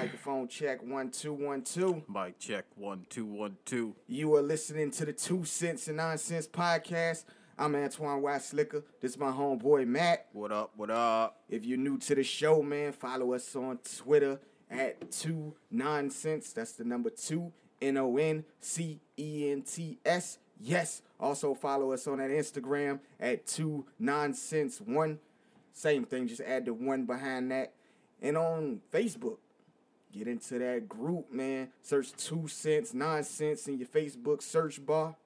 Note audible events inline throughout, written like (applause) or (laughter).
Microphone check one two one two. Mic check one two one two. You are listening to the Two Cents and Nonsense podcast. I'm Antoine Slicker. This is my homeboy Matt. What up? What up? If you're new to the show, man, follow us on Twitter at Two Nonsense. That's the number two N O N C E N T S. Yes. Also follow us on that Instagram at Two Nonsense One. Same thing, just add the one behind that. And on Facebook, get into that group, man. Search two cents, nonsense in your Facebook search bar.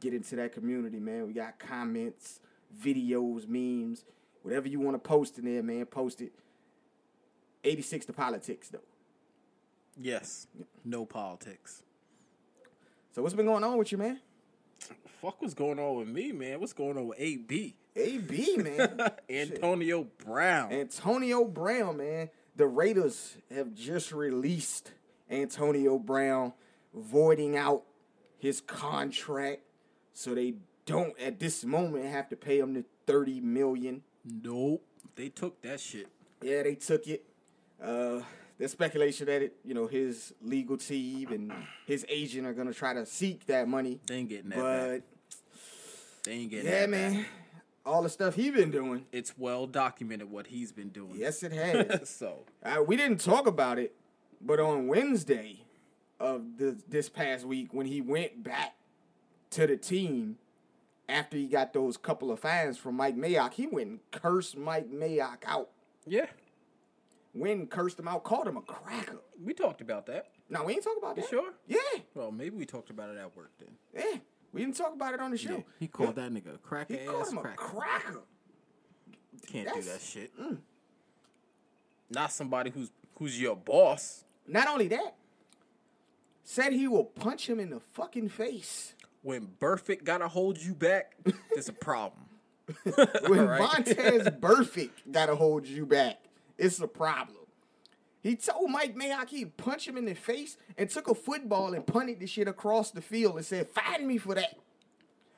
Get into that community, man. We got comments, videos, memes, whatever you want to post in there, man. Post it. 86 to politics, though. Yes. No politics. So what's been going on with you, man? Fuck what's going on with me, man? What's going on with AB? AB, man. (laughs) Antonio Brown. Antonio Brown, man. The Raiders have just released Antonio Brown, voiding out his contract, so they don't at this moment have to pay him the thirty million. Nope, they took that shit. Yeah, they took it. Uh, there's speculation that it, you know, his legal team and his agent are gonna try to seek that money. They ain't getting that. But back. they ain't getting. yeah, man, back. All the stuff he's been doing. It's well documented what he's been doing. Yes, it (laughs) has. so Uh, we didn't talk about it, but on Wednesday of the, this past week, when he went back to the team after he got those couple of fines from Mike Mayock, he went and cursed Mike Mayock out. yeah, Went and cursed him out, called him a cracker. we talked about that. No, we ain't talk about You that. sure? Yeah, Well, maybe we talked about it at work then. yeah. We didn't talk about it on the show. He called that nigga a cracker He called ass him a cracker. cracker. Can't do that That's- shit. Mm. Not somebody who's who's your boss. Not only that, said he will punch him in the fucking face. When Burfict gotta hold you back, (laughs) there's a problem. When (laughs) Right. Vontaze Burfict gotta hold you back, it's a problem. He told Mike Mayock he'd punch him in the face and took a football and punted the shit across the field and said, "Find me for that."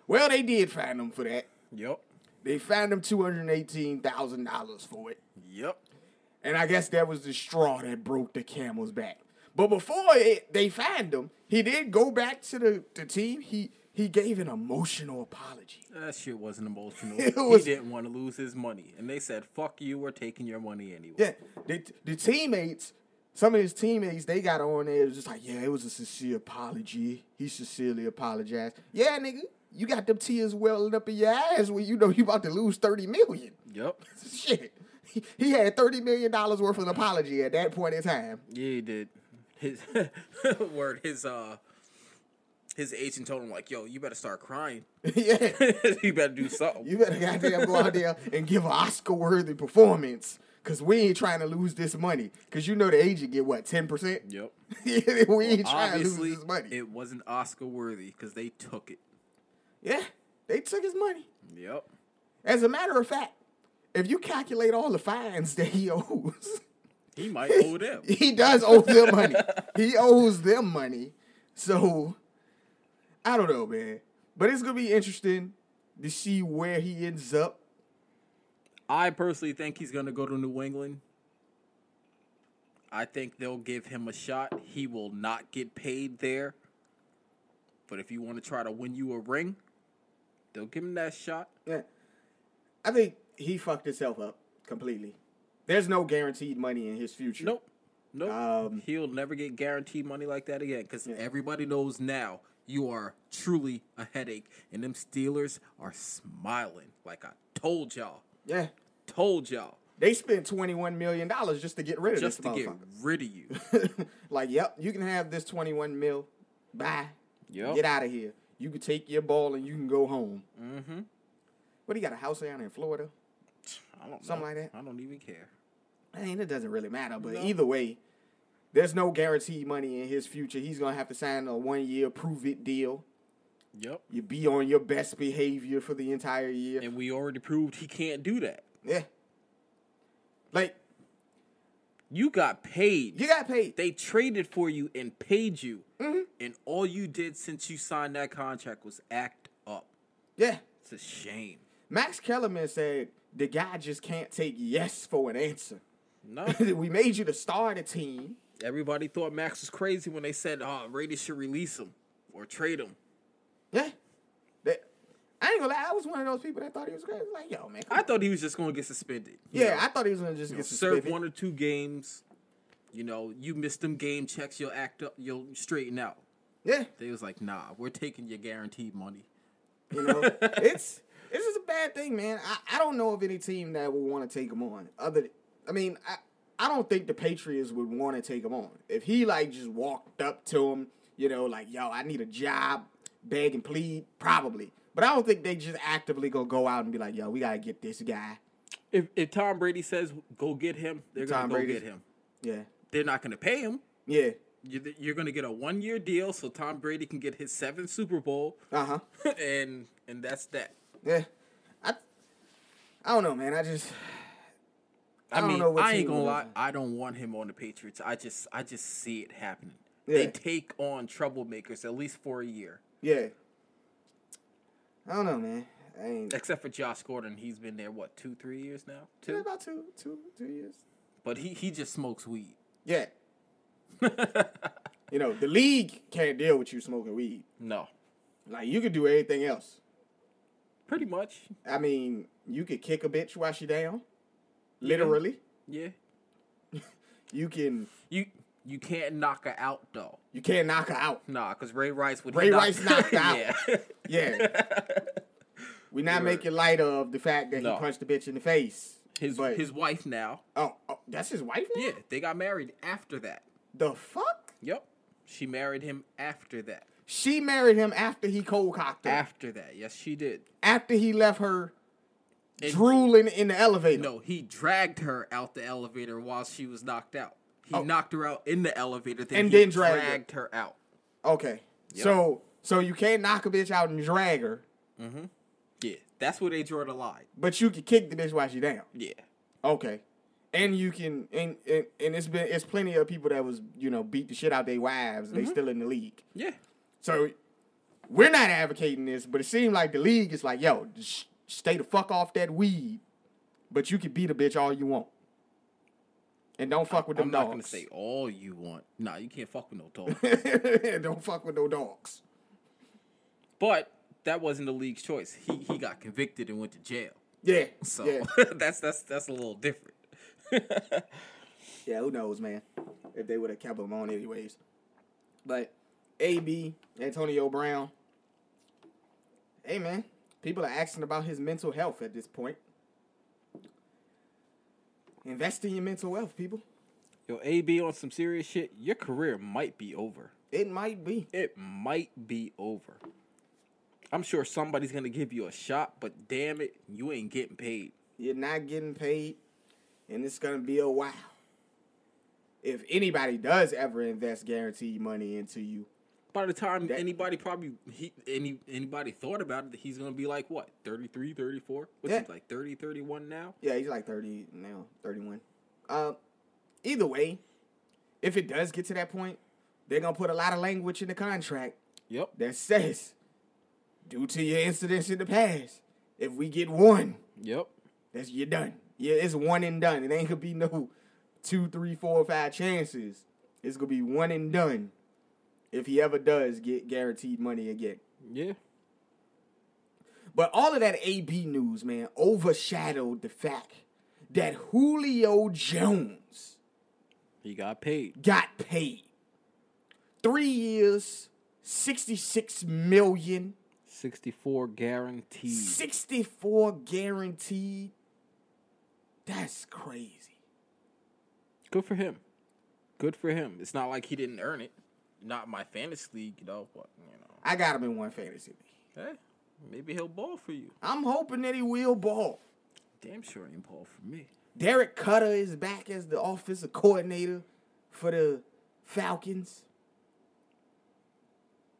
Well, they did find him for that. Yep. They found him two hundred eighteen thousand dollars for it, Yep. and I guess that was the straw that broke the camel's back. But before it, they found him, he did go back to the, the team. He he gave an emotional apology. That shit wasn't emotional. (laughs) Was- he didn't want to lose his money. And they said, fuck you, we're taking your money anyway. Yeah, the, the teammates, some of his teammates, they got on there. It was just like, yeah, it was a sincere apology. He sincerely apologized. Yeah, nigga, you got them tears welling up in your eyes when you know you about to lose thirty million. Yep. (laughs) Shit, he, he had thirty million dollars worth of an apology at that point in time. Yeah, he did. His (laughs) word, his uh his agent told him like, yo, you better start crying. (laughs) (laughs) yeah, you better do something. you better goddamn go out there and give an Oscar-worthy performance. Cause we ain't trying to lose this money. Cause you know the agent get what ten percent. Yep. (laughs) we ain't trying to lose this money. it wasn't Oscar worthy because they took it. yeah, they took his money. Yep. As a matter of fact, if you calculate all the fines that he owes, He might owe them. he does owe them money. he owes them money. So I don't know, man. But it's gonna be interesting to see where he ends up. I personally think he's gonna go to New England. I think they'll give him a shot. He will not get paid there. But if you want to try to win you a ring, they'll give him that shot. Yeah. I think he fucked himself up completely. There's no guaranteed money in his future. Nope. Nope. Um, He'll never get guaranteed money like that again because everybody knows now you are truly a headache. And them Steelers are smiling like I told y'all. Yeah. Told y'all. They spent twenty one million dollars just to get rid of Just this to get rid of you. (laughs) like, yep, you can have this 21 mil. Bye. Yep. Get out of here. You can take your ball and you can go home. Mm-hmm. What, he got a house down in Florida? I don't Something know. like that. I don't even care. I mean, it doesn't really matter, but No. either way, there's no guaranteed money in his future. He's going to have to sign a one year prove it deal. Yep. You be on your best behavior for the entire year. And we already proved he can't do that. Yeah. Like, You got paid. you got paid. They traded for you and paid you. Mm-hmm. And all you did since you signed that contract was act up. Yeah. It's a shame. Max Kellerman said the guy just can't take yes for an answer. No. (laughs) we made you the star of the team. Everybody thought Max was crazy when they said, "Oh, Raiders should release him or trade him." Yeah. That, I ain't gonna lie, I was one of those people that thought he was crazy. Like, yo, man. I thought he was just going to get suspended. yeah, know. I thought he was gonna just You know, get serve one or two games. You know, you miss them game checks, you'll act up, you'll straighten out. Yeah, They was like, "Nah, we're taking your guaranteed money." you know, (laughs) it's it's just a bad thing, man. I, I don't know of any team that would want to take him on. Other, I mean, I I don't think the Patriots would want to take him on. If he like just walked up to him, you know, like, yo, I need a job, beg and plead, probably. But I don't think they just actively gonna go out and be like, yo, we gotta get this guy. If if Tom Brady says go get him, they're Tom gonna go Brady. get him. Yeah, They're not gonna pay him. yeah, You- You're gonna get a one year deal so Tom Brady can get his seventh Super Bowl, uh huh. (laughs) and and that's that. Yeah, I, I don't know, man. I just, I, I don't mean, know I ain't gonna lie. I don't want him on the Patriots. I just, I just see it happening. Yeah. They take on troublemakers at least for a year, yeah. I don't know, man. I ain't. except for Josh Gordon. He's been there what two, three years now. Yeah, Two, about two, two, two years. but he he just smokes weed. Yeah. (laughs) You know, the league can't deal with you smoking weed. no, Like you could do anything else. pretty much. I mean, you could kick a bitch while she down. Literally. Yeah, (laughs) You can you you can't knock her out though. you can't knock her out. Nah, because Ray Rice would Ray knock- Rice knocked (laughs) out. yeah. (laughs) Yeah. We're not Word. making light of the fact that No. he punched the bitch in the face. his But- his wife now. Oh, oh, that's his wife now? Yeah, they got married after that. The fuck? Yep, she married him after that. She married him after he cold cocked her. After that, yes, she did. after he left her Drooling in the elevator. No, he dragged her out the elevator while she was knocked out. He Oh. knocked her out in the elevator, then And he then dragged her. dragged her out. Okay. Yep. So so you can't knock a bitch out and drag her, Mm-hmm. Yeah, that's where they draw the line. but you can kick the bitch while she down. Yeah, Okay. And you can and, and and it's been it's plenty of people that was, you know, beat the shit out their wives, they still in the league. yeah. So we're not advocating this, but it seemed like the league is like, yo, just stay the fuck off that weed. But you can beat a bitch all you want. And don't fuck with them I'm not gonna say all you want. Nah, you can't fuck with no dog. (laughs) don't fuck with no dogs. but that wasn't the league's choice. He he got convicted and went to jail. Yeah. So Yeah. (laughs) that's that's that's a little different. (laughs) Yeah, who knows, man? If they would have kept him on anyways. But AB, Antonio Brown. Hey man, people are asking about his mental health at this point. Invest in your mental health, people. Yo, AB on some serious shit. Your career might be over. It might be. It might be over. I'm sure somebody's gonna give you a shot, but damn it, you ain't getting paid. You're not getting paid, and it's gonna be a while. If anybody does ever invest guaranteed money into you, By the time That- anybody probably he any anybody thought about it, he's gonna be like what 33, 34? What's Yeah. he like 30, 31 now? Yeah, he's like 30 now, 31. Uh, either way, if it does get to that point, they're going to put a lot of language in the contract Yep. that says, due to your incidents in the past, if we get one, Yep. that's you're done. Yeah, it's one and done. It ain't going to be no two, three, four, five chances. It's going to be one and done if he ever does get guaranteed money again. Yeah. But all of that AB news, man, overshadowed the fact that Julio Jones He got paid. got paid. Three years, 66 million, 64 guaranteed. 64 guaranteed. That's crazy. Good for him. Good for him. It's not like he didn't earn it. Not my fantasy league, you know, but you know. I got him in one fantasy league. Hey, maybe he'll ball for you. I'm hoping that he will ball. Damn sure ain't ball for me. Dirk Koetter is back as the offensive coordinator for the Falcons.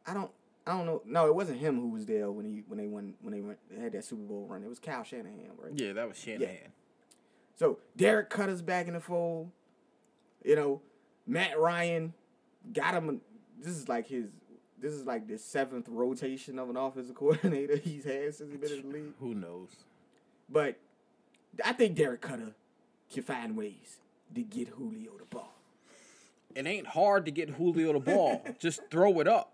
I don't I don't know. No, it wasn't him who was there when he when they won when they went they had that Super Bowl run. It was Kyle Shanahan, right? Yeah, that was Shanahan. So Dirk Koetter's back in the fold. You know, Matt Ryan got him. This is like his. This is like the seventh rotation of an offensive (laughs) coordinator he's had since he's been in the league. Who knows? But I think Dirk Koetter can find ways. to get Julio the ball? It ain't hard to get Julio the ball. (laughs) Just throw it up.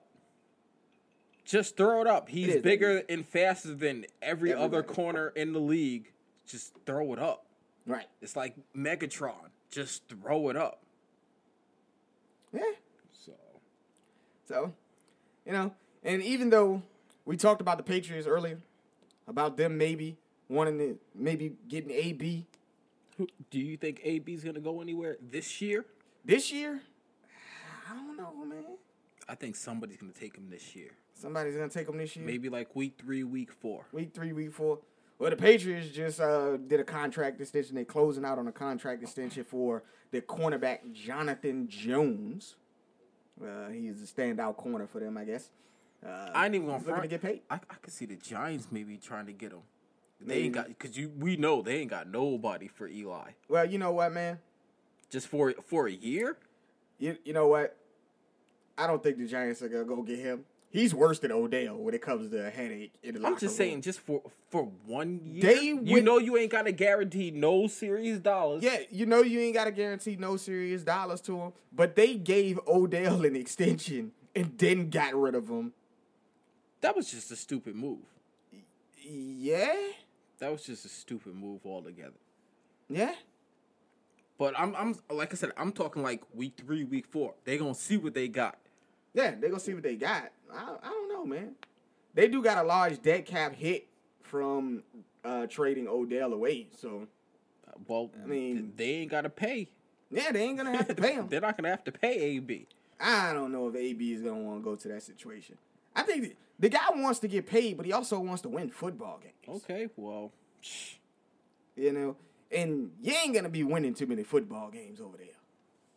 Just throw it up. He's is, bigger and faster than every other corner in the league. Just throw it up. Right. It's like Megatron. Just throw it up. Yeah. So you know, and even though we talked about the Patriots earlier, about them maybe wanting to maybe getting AB do you think AB's gonna go anywhere this year? this year, I don't know, man. I think somebody's gonna take him this year. Somebody's gonna take them this year. Maybe like week three, week four. week three, week four. Well, the Patriots just uh, did a contract extension. They're closing out on a contract extension for the cornerback Jonathan Jones. Uh, he's a standout corner for them, I guess. Uh, I ain't even gonna looking to get paid. I, I could see the Giants maybe trying to get him. They Maybe. ain't got because you we know they ain't got nobody for Eli. Well, you know what, man. Just for for a year. You you know what? I don't think the Giants are gonna go get him. He's worse than Odell when it comes to a headache I'm just room. saying, just for for one year. They you know you ain't got to guarantee no serious dollars. Yeah, you know you ain't got to guarantee no serious dollars to him, but they gave Odell an extension and then got rid of him. that was just a stupid move. Yeah, That was just a stupid move altogether. yeah. But I'm I'm like I said, I'm talking like week three, week four. They gonna see what they got. Yeah, they gonna see what they got. I, I don't know, man. They do got a large dead cap hit from uh, trading Odell away. So Well, I mean- they ain't gotta pay. yeah, they ain't gonna have to pay him. (laughs) They're not gonna have to pay AB. I don't know if AB is gonna want to go to that situation. I think the, the guy wants to get paid, but he also wants to win football games. Okay, well. You know, and you ain't gonna be winning too many football games over there.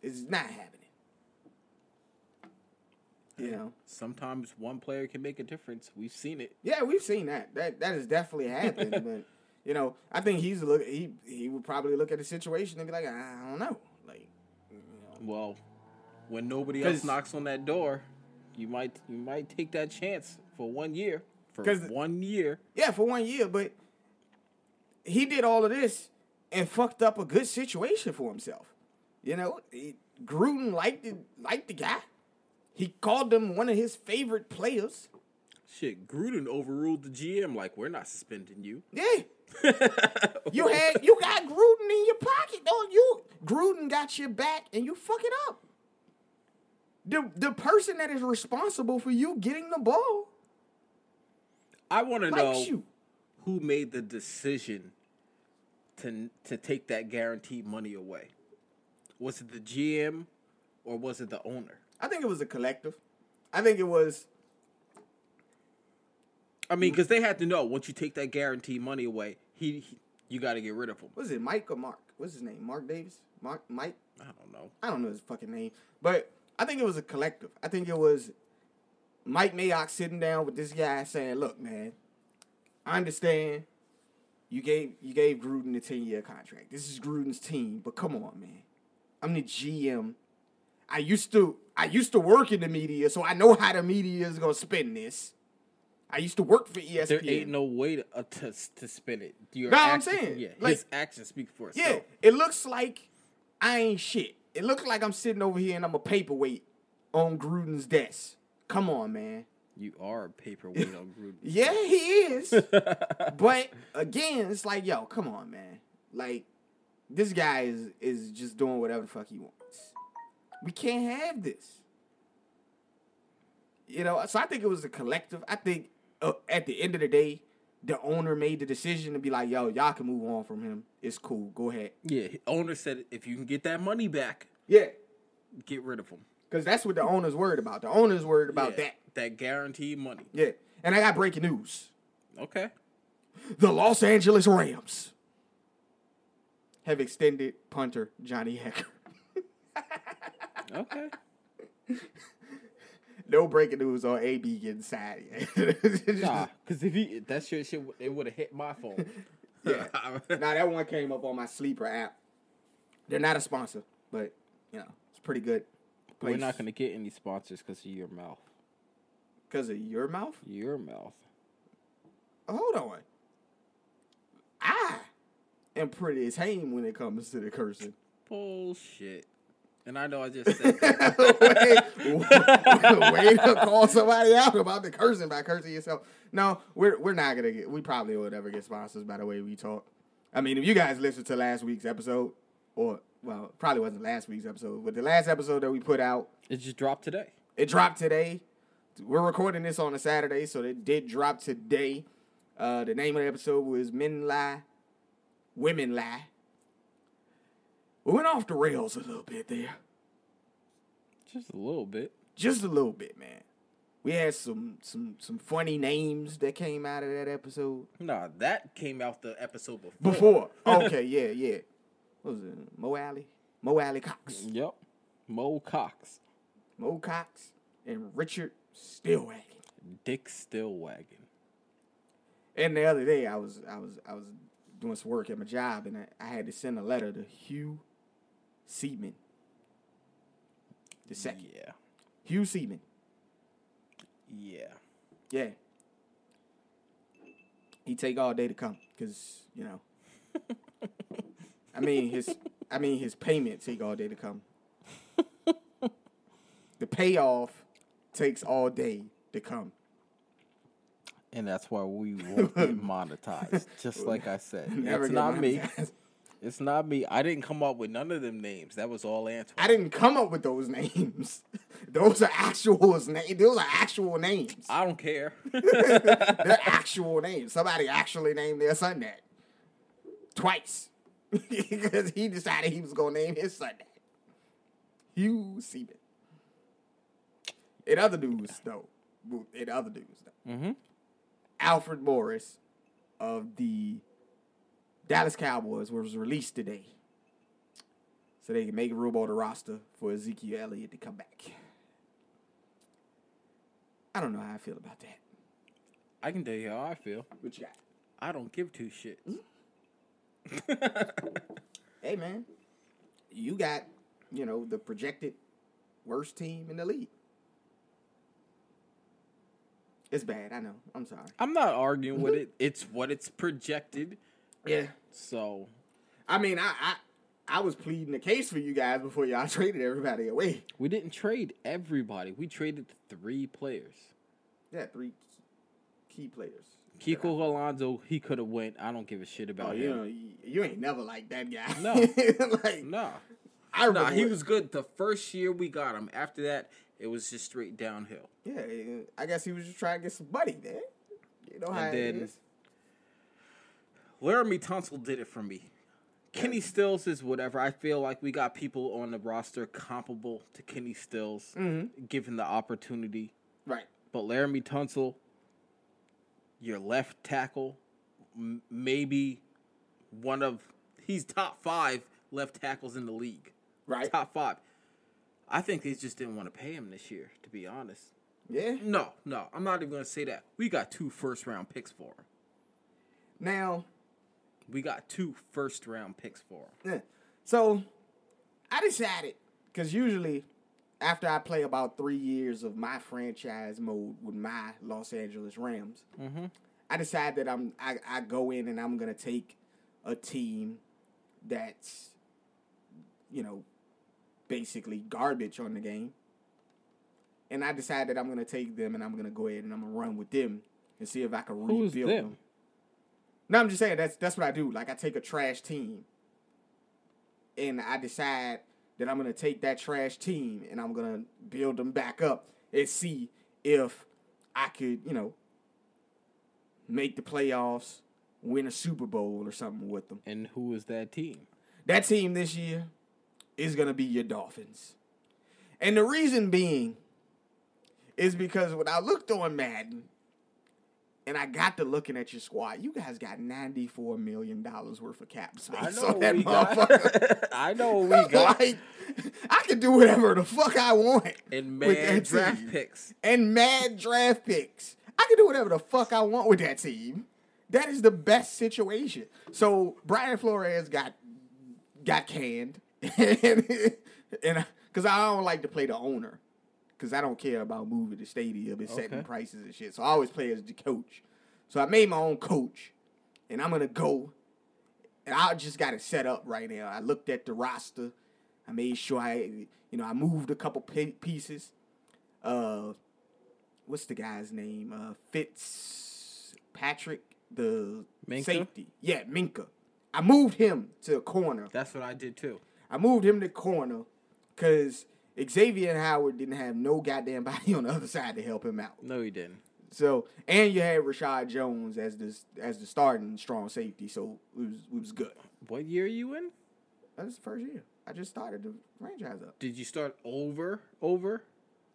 It's not happening. You know. sometimes one player can make a difference. We've seen it. Yeah, we've seen that. That that has definitely happened. (laughs) but you know, I think he's look. He he would probably look at the situation and be like, I don't know. Like, you know, Well, when nobody else knocks on that door, you might you might take that chance for one year. For one year. yeah, for one year, but he did all of this and fucked up a good situation for himself. You know, he, Gruden liked the, liked the guy. He called them one of his favorite players. Shit, Gruden overruled the GM. Like we're not suspending you. Yeah. (laughs) You had you got Gruden in your pocket, don't you? Gruden got your back and you fuck it up. The the person that is responsible for you getting the ball I want to know you. who made the decision to to take that guaranteed money away. Was it the GM or was it the owner? I think it was a collective. I think it was I mean, because they had to know once you take that guaranteed money away, he, he you got to get rid of him. was it Mike or Mark? What's his name? Mark Davis? Mark Mike? I don't know. I don't know his fucking name. But I think it was a collective. I think it was Mike Mayock sitting down with this guy saying, Look, man, I understand you gave you gave Gruden a 10 year contract. This is Gruden's team, but come on, man. I'm the GM. I used to I used to work in the media, so I know how the media is gonna spin this. I used to work for ESPN. There ain't no way to uh, to, to spin it. Your No, I'm saying, yeah, like- his actions speak for itself. Yeah, it looks like I ain't shit. It looks like I'm sitting over here and I'm a paperweight on Gruden's desk. Come on, man. You are a paperweight on Gruden. (laughs) Yeah, he is. (laughs) but again, it's like, yo, come on, man. Like, this guy is is just doing whatever the fuck he wants. We can't have this. You know, so I think it was a collective. I think uh, at the end of the day, the owner made the decision to be like, yo, y'all can move on from him. It's cool. Go ahead. Yeah, owner said if you can get that money back, Yeah. get rid of him. Because that's what the owner's worried about. The owner's worried about Yeah, that. That guaranteed money. Yeah. And I got breaking news. Okay. The Los Angeles Rams have extended punter Johnny Hekker. (laughs) Okay. (laughs) No breaking news on AB getting sad yet. (laughs) Nah, because if he that shit, shit it would have hit my phone. (laughs) yeah. now that one came up on my sleeper app. They're not a sponsor, but you know, it's pretty good. We're not gonna get any sponsors because of your mouth. because of your mouth. Your mouth. Hold on. I am pretty as tame when it comes to the cursing. Bullshit. And I know I just said (laughs) that. way, way to call somebody out about the cursing by cursing yourself. No, we're we're not gonna get. We probably would never get sponsors by the way we talk. I mean, if you guys listened to last week's episode, or well, probably wasn't last week's episode, but the last episode that we put out, it just dropped today. it dropped today. We're recording this on a Saturday, so it did drop today. Uh, the name of the episode was Men Lie, Women Lie. We went off the rails a little bit there. Just a little bit. just a little bit, man. We had some some some funny names that came out of that episode Nah, that came out the episode before. before. (laughs) okay, yeah, yeah. What was it? Mo Alley, Mo Alley Cox, Yep. Mo Cox. Mo Cox, and Richard Stillwagon. Dick Stillwagon. And the other day, I was I was I was doing some work at my job, and I, I had to send a letter to Hugh Seaman. The second, Yeah. Hugh Seaman. Yeah. Yeah. He take all day to come because you know. (laughs) I mean his. I mean his payment take all day to come. the payoff takes all day to come. And that's why we won't get monetized. Just (laughs) like I said. Never it's not me. It's not me. I didn't come up with none of them names. That was all Antoine. I didn't come up with those names. (laughs) Those are actual names. Those are actual names. I don't care. (laughs) (laughs) They're actual names. Somebody actually named their son that twice because he decided he was gonna name his son that. Hugh Seaman. In other news, though, in other news, though, mm-hmm. Alfred Morris of the Dallas Cowboys was released today, so they can make room on the roster for Ezekiel Elliott to come back. I don't know how I feel about that. I can tell you how I feel. What you got? I don't give two shits. Hmm? (laughs) hey man, you got, you know, the projected worst team in the league. It's bad, I know. I'm sorry. I'm not arguing with it. It's what it's projected. Yeah. So I mean, I, I I was pleading the case for you guys before y'all (laughs) traded everybody away. we didn't trade everybody. We traded three players. Yeah, three key players. Kiko Alonso, he could have went. I don't give a shit about Oh, him. you know, you, you ain't never like that guy. No. (laughs) like Nah. I remember Nah, he was good the first year we got him. After that, it was just straight downhill. Yeah, I guess he was just trying to get some money, man. You know how And it then- is. Laremy Tunsil did it for me. Kenny Stills is whatever. I feel like we got people on the roster comparable to Kenny Stills, Mm-hmm. given the opportunity. Right. But Laremy Tunsil, your left tackle, m- maybe one of he's top five left tackles in the league. Right. Top five. I think they just didn't want to pay him this year, to be honest. Yeah. No, no, I'm not even going to say that. We got two first round picks for him. Now, We got two first round picks for him. Yeah. So I decided because usually after I play about three years of my franchise mode with my Los Angeles Rams, Mm-hmm. I decide that I'm I, I go in and I'm gonna take a team that's you know basically garbage on the game. And I decide that I'm gonna take them and I'm gonna go ahead and I'm gonna run with them and see if I can Who's rebuild them? them. No, I'm just saying that's that's what I do. Like I take a trash team, and I decide that I'm gonna take that trash team and I'm gonna build them back up and see if I could, you know, make the playoffs, win a Super Bowl or something with them. And who is that team? That team this year is gonna be your Dolphins, and the reason being is because when I looked on Madden. And I got to looking at your squad. You guys got ninety four million dollars worth of cap space I know that we got. motherfucker. (laughs) I know we (laughs) got. like, I can do whatever the fuck I want. and man draft team. picks. And mad draft picks. I can do whatever the fuck I want with that team. That is the best situation. So Brian Flores got got canned, (laughs) and because I don't like to play the owner, because I don't care about moving the stadium and setting prices and shit. So I always play as the coach. So I made my own coach, and I'm gonna go, and I just got it set up right now. I looked at the roster. I made sure I, you know, I moved a couple pieces. Uh, what's the guy's name? Uh, Fitzpatrick, the Minkah? safety. Yeah, Minkah. I moved him to a corner. That's what I did too. I moved him to corner because Xavien Howard didn't have no goddamn (laughs) body on the other side to help him out. No, he didn't. So and you had Reshad Jones as the as the starting strong safety, so it was it was good. What year are you in? That was the first year. I just started the franchise up. Did you start over over?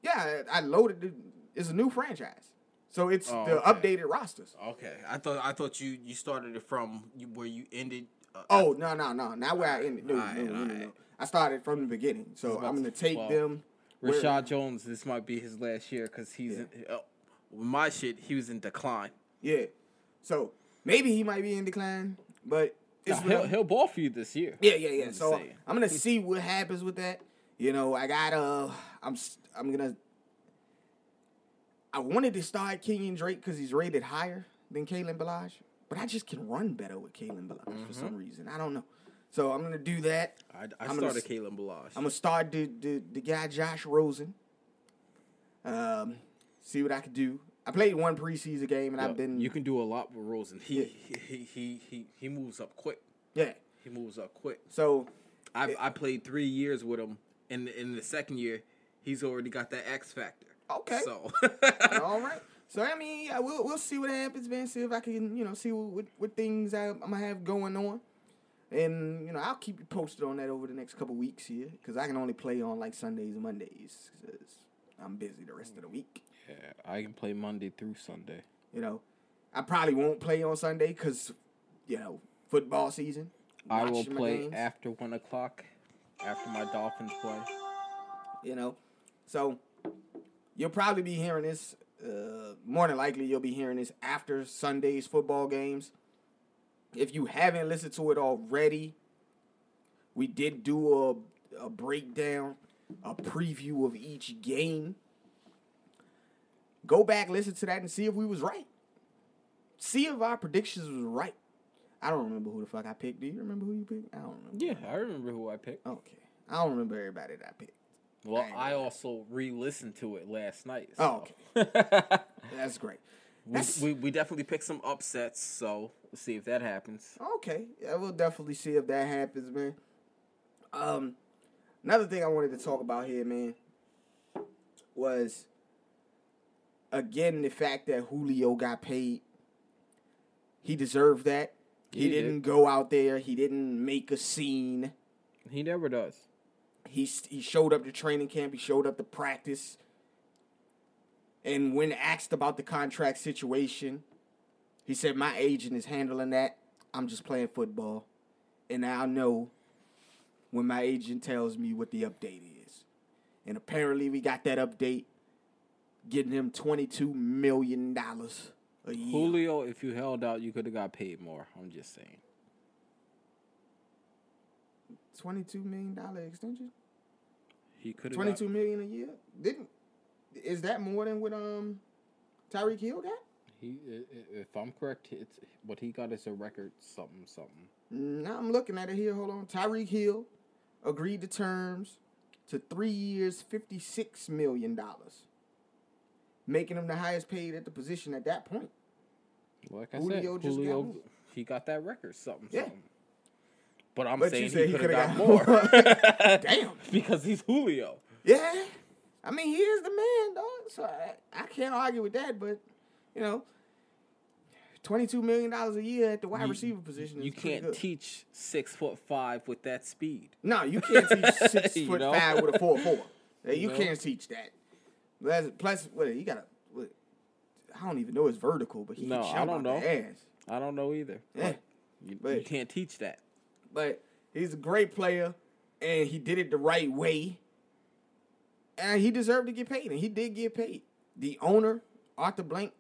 Yeah, I I loaded. The, it's a new franchise, so it's Oh, the okay. updated rosters. Okay, I thought I thought you you started it from where you ended. Uh, Oh no no no! Not where I ended. No, no, no, no. I started from the beginning, so I'm gonna take well, them. where- Reshad Jones. This might be his last year because he's in, uh, with my shit. He was in decline. Yeah, so maybe he might be in decline, but it's Nah, he'll, he'll ball for you this year. Yeah, yeah, yeah. I'm So saying. I'm gonna see what happens with that. You know, I got uh, I'm I'm gonna. I wanted to start Kenyan Drake because he's rated higher than Kalen Ballage, but I just can run better with Kalen Ballage for Mm-hmm. some reason. I don't know. So I'm gonna do that. I, I I'm gonna started Kalen Ballage. I'm gonna start the the, the guy Josh Rosen. Um, see what I could do. I played one preseason game and Yo, I've been you can do a lot with Rosen. He Yeah. he, he he he he moves up quick. yeah. He moves up quick. So I I played three years with him. The, in the second year, he's already got that X factor. Okay. So (laughs) All right. So I mean, yeah, we'll we'll see what happens, man. See if I can, you know, see what what, what things I, I'm gonna have going on, and you know, I'll keep you posted on that over the next couple weeks here, because I can only play on like Sundays and Mondays, because I'm busy the rest of the week. yeah, I can play Monday through Sunday. You know, I probably won't play on Sunday because, you know, football season. I will play games, after one o'clock, after my Dolphins play. You know, so you'll probably be hearing this. Uh, more than likely, you'll be hearing this after Sunday's football games. If you haven't listened to it already, we did do a, a breakdown, a preview of each game. Go back, listen to that, and see if we was right. See if our predictions was right. I don't remember who the fuck I picked. Do you remember who you picked? I don't remember. Yeah, I remember who I picked. Okay. I don't remember everybody that I picked. Well, I I also re-listened to it last night. Oh, so. (laughs) That's great. We, we we definitely picked some upsets, so we'll see if that happens. Okay, yeah, we'll definitely see if that happens, man. Um, another thing I wanted to talk about here, man, was again the fact that Julio got paid. He deserved that. He, He did. didn't go out there. He didn't make a scene. He never does. He he showed up to training camp. He showed up to practice. And when asked about the contract situation, he said, "My agent is handling that. I'm just playing football, and I'll know when my agent tells me what the update is." And apparently, we got that update, getting him twenty two million dollars a year. Julio, if you held out, you could have got paid more. I'm just saying. Twenty two million dollar extension. He could have Twenty got, two million a year. Didn't is that more than what um Tyreek Hill got? He, if I'm correct, it's what he got is a record something something. Now I'm looking at it here. Hold on. Tyreek Hill agreed to terms to three years, fifty-six million dollars, making him the highest paid at the position at that point. Like I Julio said, just got Julio, more. he got that record something Yeah. something. But I'm But saying he could have got, got (laughs) more. Damn. (laughs) because he's Julio. Yeah, I mean he is the man, dog. So I, I can't argue with that. But you know, twenty-two million dollars a year at the wide You- receiver position. you can't teach six foot five with that speed. No, you can't teach (laughs) six foot know? five with a four four. (laughs) Yeah, You know? can't teach that. Plus, plus what you got to—I don't even know his vertical, but he No, can I don't know. ass. I don't know either. Yeah, You, But- you can't teach that. but he's a great player, and he did it the right way, and he deserved to get paid, and he did get paid. The owner, Arthur Blank,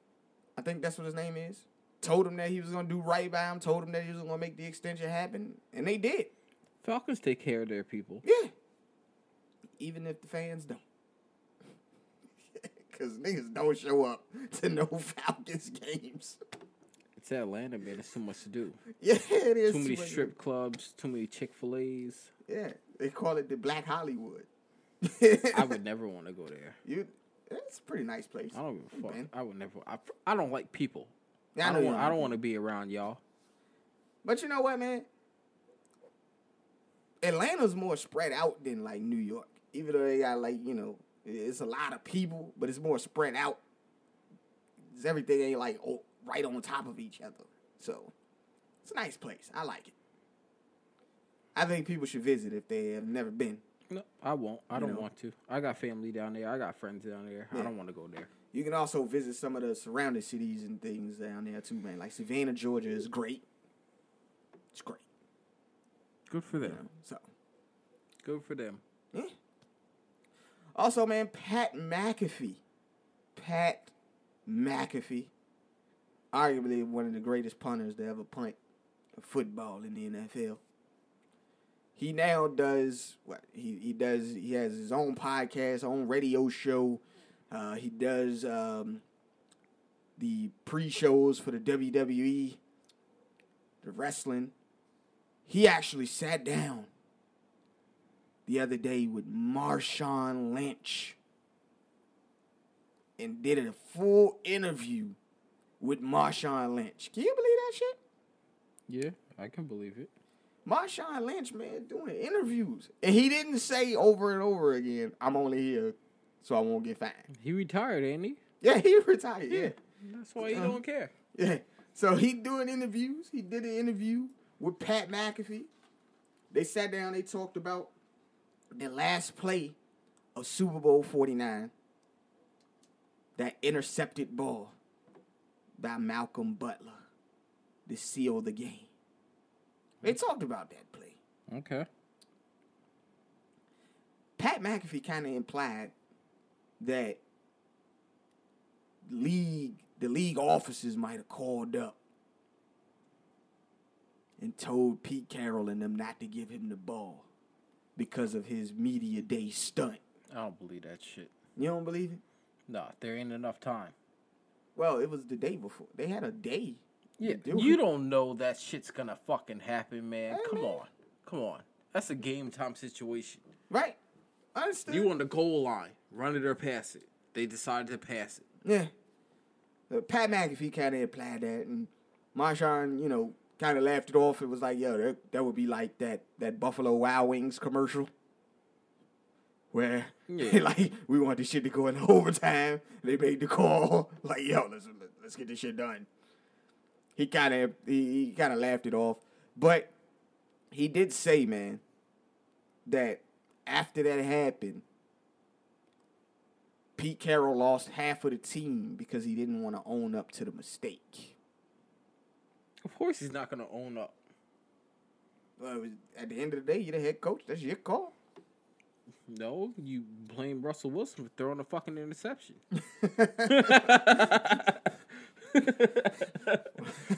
I think that's what his name is, told him that he was gonna do right by him, told him that he was gonna make the extension happen, and they did. Falcons take care of their people. Yeah. Even if the fans don't. (laughs) Because niggas don't show up (laughs) to no Falcons games. It's Atlanta, man. There's too much to do. (laughs) Yeah, it is. Too many strip clubs. Too many Chick Fil A's. Yeah, they call it the Black Hollywood. (laughs) I would never want to go there. You, it's a pretty nice place. I don't give a fuck. been. I would never. I, I don't like people. Yeah, I, know don't want. I don't want to be around y'all. But you know what, man? Atlanta's more spread out than like New York. Even though they got like, you know, it's a lot of people, but it's more spread out. everything ain't like oh, right on top of each other. So it's a nice place. I like it. I think people should visit if they have never been. No, I won't. I You don't know. want to. I got family down there. I got friends down there. I don't want to go there. You can also visit some of the surrounding cities and things down there too, man. Like Savannah, Georgia is great. It's great. Good for You them. know? So Good for them. Yeah. Also, man, Pat McAfee. Pat McAfee. Arguably one of the greatest punters to ever punt a football in the NFL. He now does what he, he does he has his own podcast, own radio show. Uh, he does um, the pre-shows for the WWE, the wrestling. He actually sat down the other day with Marshawn Lynch and did a full interview with Marshawn Lynch. Can you believe that shit? Yeah, I can believe it. Marshawn Lynch, man, doing interviews. And he didn't say over and over again, I'm only here so I won't get fined. He retired, ain't he? Yeah, he retired. Yeah. That's why he Uh, don't care. Yeah. So he doing interviews. He did an interview with Pat McAfee. They sat down, they talked about the last play of Super Bowl 49. That intercepted ball by Malcolm Butler to seal the game. They talked about that play. Okay. Pat McAfee kind of implied that league the league officers might have called up and told Pete Carroll and them not to give him the ball because of his media day stunt. I don't believe that shit. You don't believe it? No, there ain't enough time. Well, it was the day before. They had a day. Yeah, do you it. don't know that shit's gonna fucking happen, man. Come on, come on. That's a game time situation. Right? I understand. You on the goal line, run it or pass it. They decided to pass it. Yeah. Uh, Pat McAfee kind of implied that, and Marshawn, you know, kind of laughed it off. It was like, yo, that, that would be like that that Buffalo Wild Wings commercial, where Yeah. (laughs) like we want this shit to go in (laughs) overtime. They made the call, (laughs) like, yo, let's let's get this shit done. He kind of he, he kind of laughed it off, but he did say, man, that after that happened, Pete Carroll lost half of the team because he didn't want to own up to the mistake. Of course, he's not gonna own up. But at the end of the day, you're the head coach. That's your call. No, you blame Russell Wilson for throwing a fucking interception. (laughs) (laughs)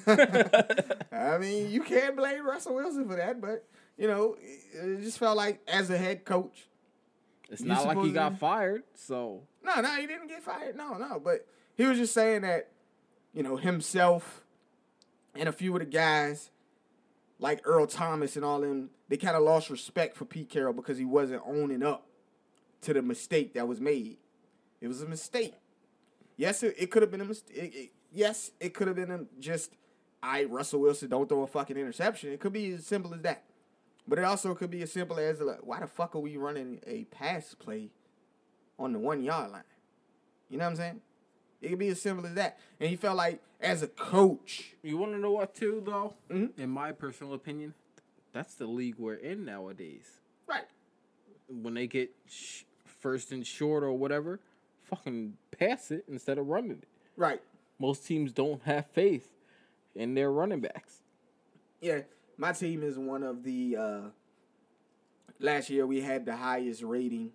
I mean, you can't blame Russell Wilson for that, but you know, it it just felt like as a head coach. It's not like he got fired, so No, no, he didn't get fired. No, no, but he was just saying that, you know, himself and a few of the guys, like Earl Thomas and all them, they kind of lost respect for Pete Carroll because he wasn't owning up to the mistake that was made. It was a mistake. Yes, it, it could have been a mistake. Yes, it could have been just, I Russell Wilson don't throw a fucking interception. It could be as simple as that. But it also could be as simple as like, why the fuck are we running a pass play on the one yard line? You know what I'm saying? It could be as simple as that. And he felt like as a coach, you want to know what too, though? Mhm. In my personal opinion, that's the league we're in nowadays. right? When they get sh- first and short or whatever, fucking pass it instead of running it. Right. Most teams don't have faith in their running backs. Yeah, my team is one of the. Uh, last year we had the highest rating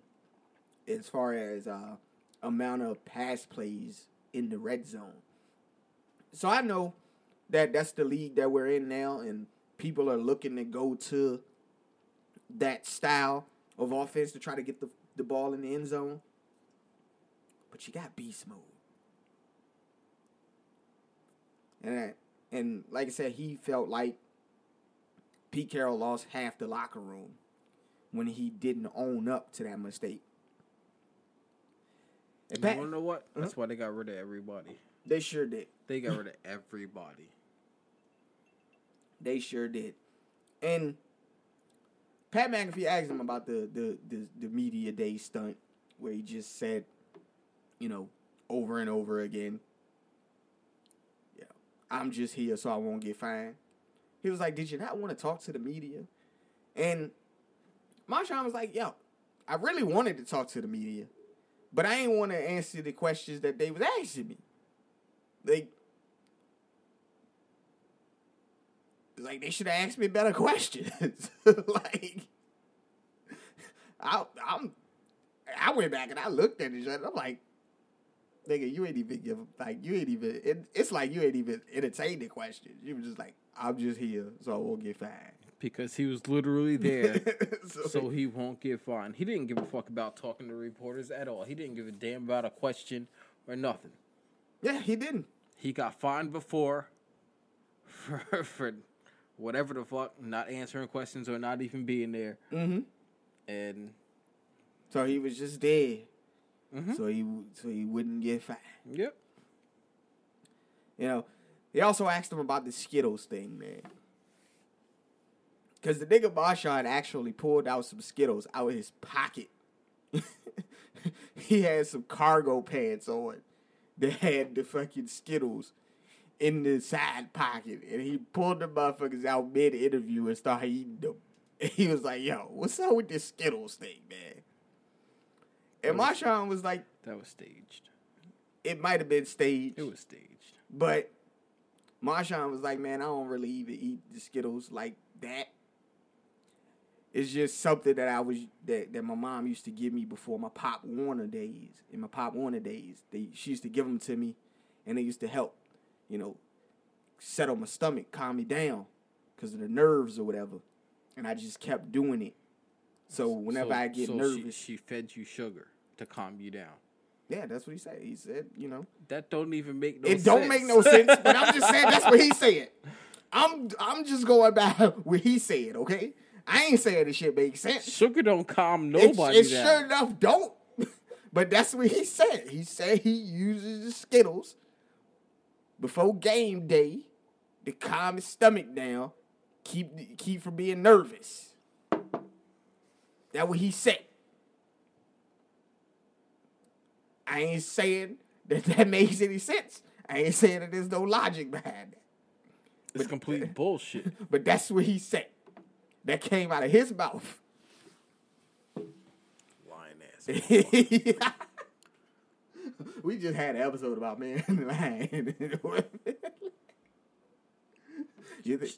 as far as uh, amount of pass plays in the red zone. So I know that that's the league that we're in now, and people are looking to go to that style of offense to try to get the the ball in the end zone. But you got beast mode. And And like I said, he felt like Pete Carroll lost half the locker room when he didn't own up to that mistake. And You Pat- wanna know what? That's why they got rid of everybody. they sure did. They got rid of everybody. They sure did. And Pat McAfee asked him about the the the, the media day stunt where he just said, you know, over and over again, I'm just here so I won't get fined. He was like, Did you not want to talk to the media? And Marshawn was like, Yo, I really wanted to talk to the media, but I ain't want to answer the questions that they was asking me. Like, like they should have asked me better (laughs) questions. (laughs) like, I, I'm, I went back and I looked at each other. I'm like, nigga, you ain't even give like you ain't even. It, it's like you ain't even entertained the questions. You were just like, I'm just here, so I won't get fined. Because he was literally there. (laughs) so, so he won't get fined. He didn't give a fuck about talking to reporters at all. He didn't give a damn about a question or nothing. yeah, he didn't. He got fined before for, (laughs) for whatever the fuck, not answering questions or not even being there. Mm-hmm. And So he was just there, Mhm. so he so he wouldn't get fat. yep, You know, they also asked him about the Skittles thing, man. Because the nigga Marshawn actually pulled out some Skittles out of his pocket. (laughs) he had some cargo pants on that had the fucking Skittles in the side pocket. And he pulled the motherfuckers out mid interview and started eating them. And (laughs) he was like, yo, what's up with this Skittles thing, man? And Marshawn was like, that was staged. it might have been staged. It was staged. But Marshawn was like, man, I don't really even eat the Skittles like that. It's just something that I was that, that my mom used to give me before my Pop Warner days. In my Pop Warner days, they she used to give them to me, and they used to help, you know, settle my stomach, calm me down, because of the nerves or whatever. And I just kept doing it. So whenever So- I get so nervous, she, she fed you sugar to calm you down. yeah, that's what he said. He said, you know, That don't even make no it sense. don't make no sense, but I'm just saying that's what he said. (laughs) I'm I'm just going by (laughs) what he said, okay? I ain't saying the shit makes sense. Sugar don't calm It, nobody it down. sure enough don't. (laughs) But that's what he said. He said he uses the Skittles before game day to calm his stomach down, keep keep from being nervous. That's what he said. I ain't saying that (laughs) that makes any sense. I ain't saying that there's no logic behind that. It's complete (laughs) bullshit. But that's what he said. That came out of his mouth. Lying ass. (laughs) we just had an episode about man lying.